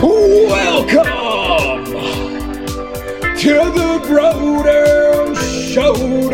Welcome to the Broder Show.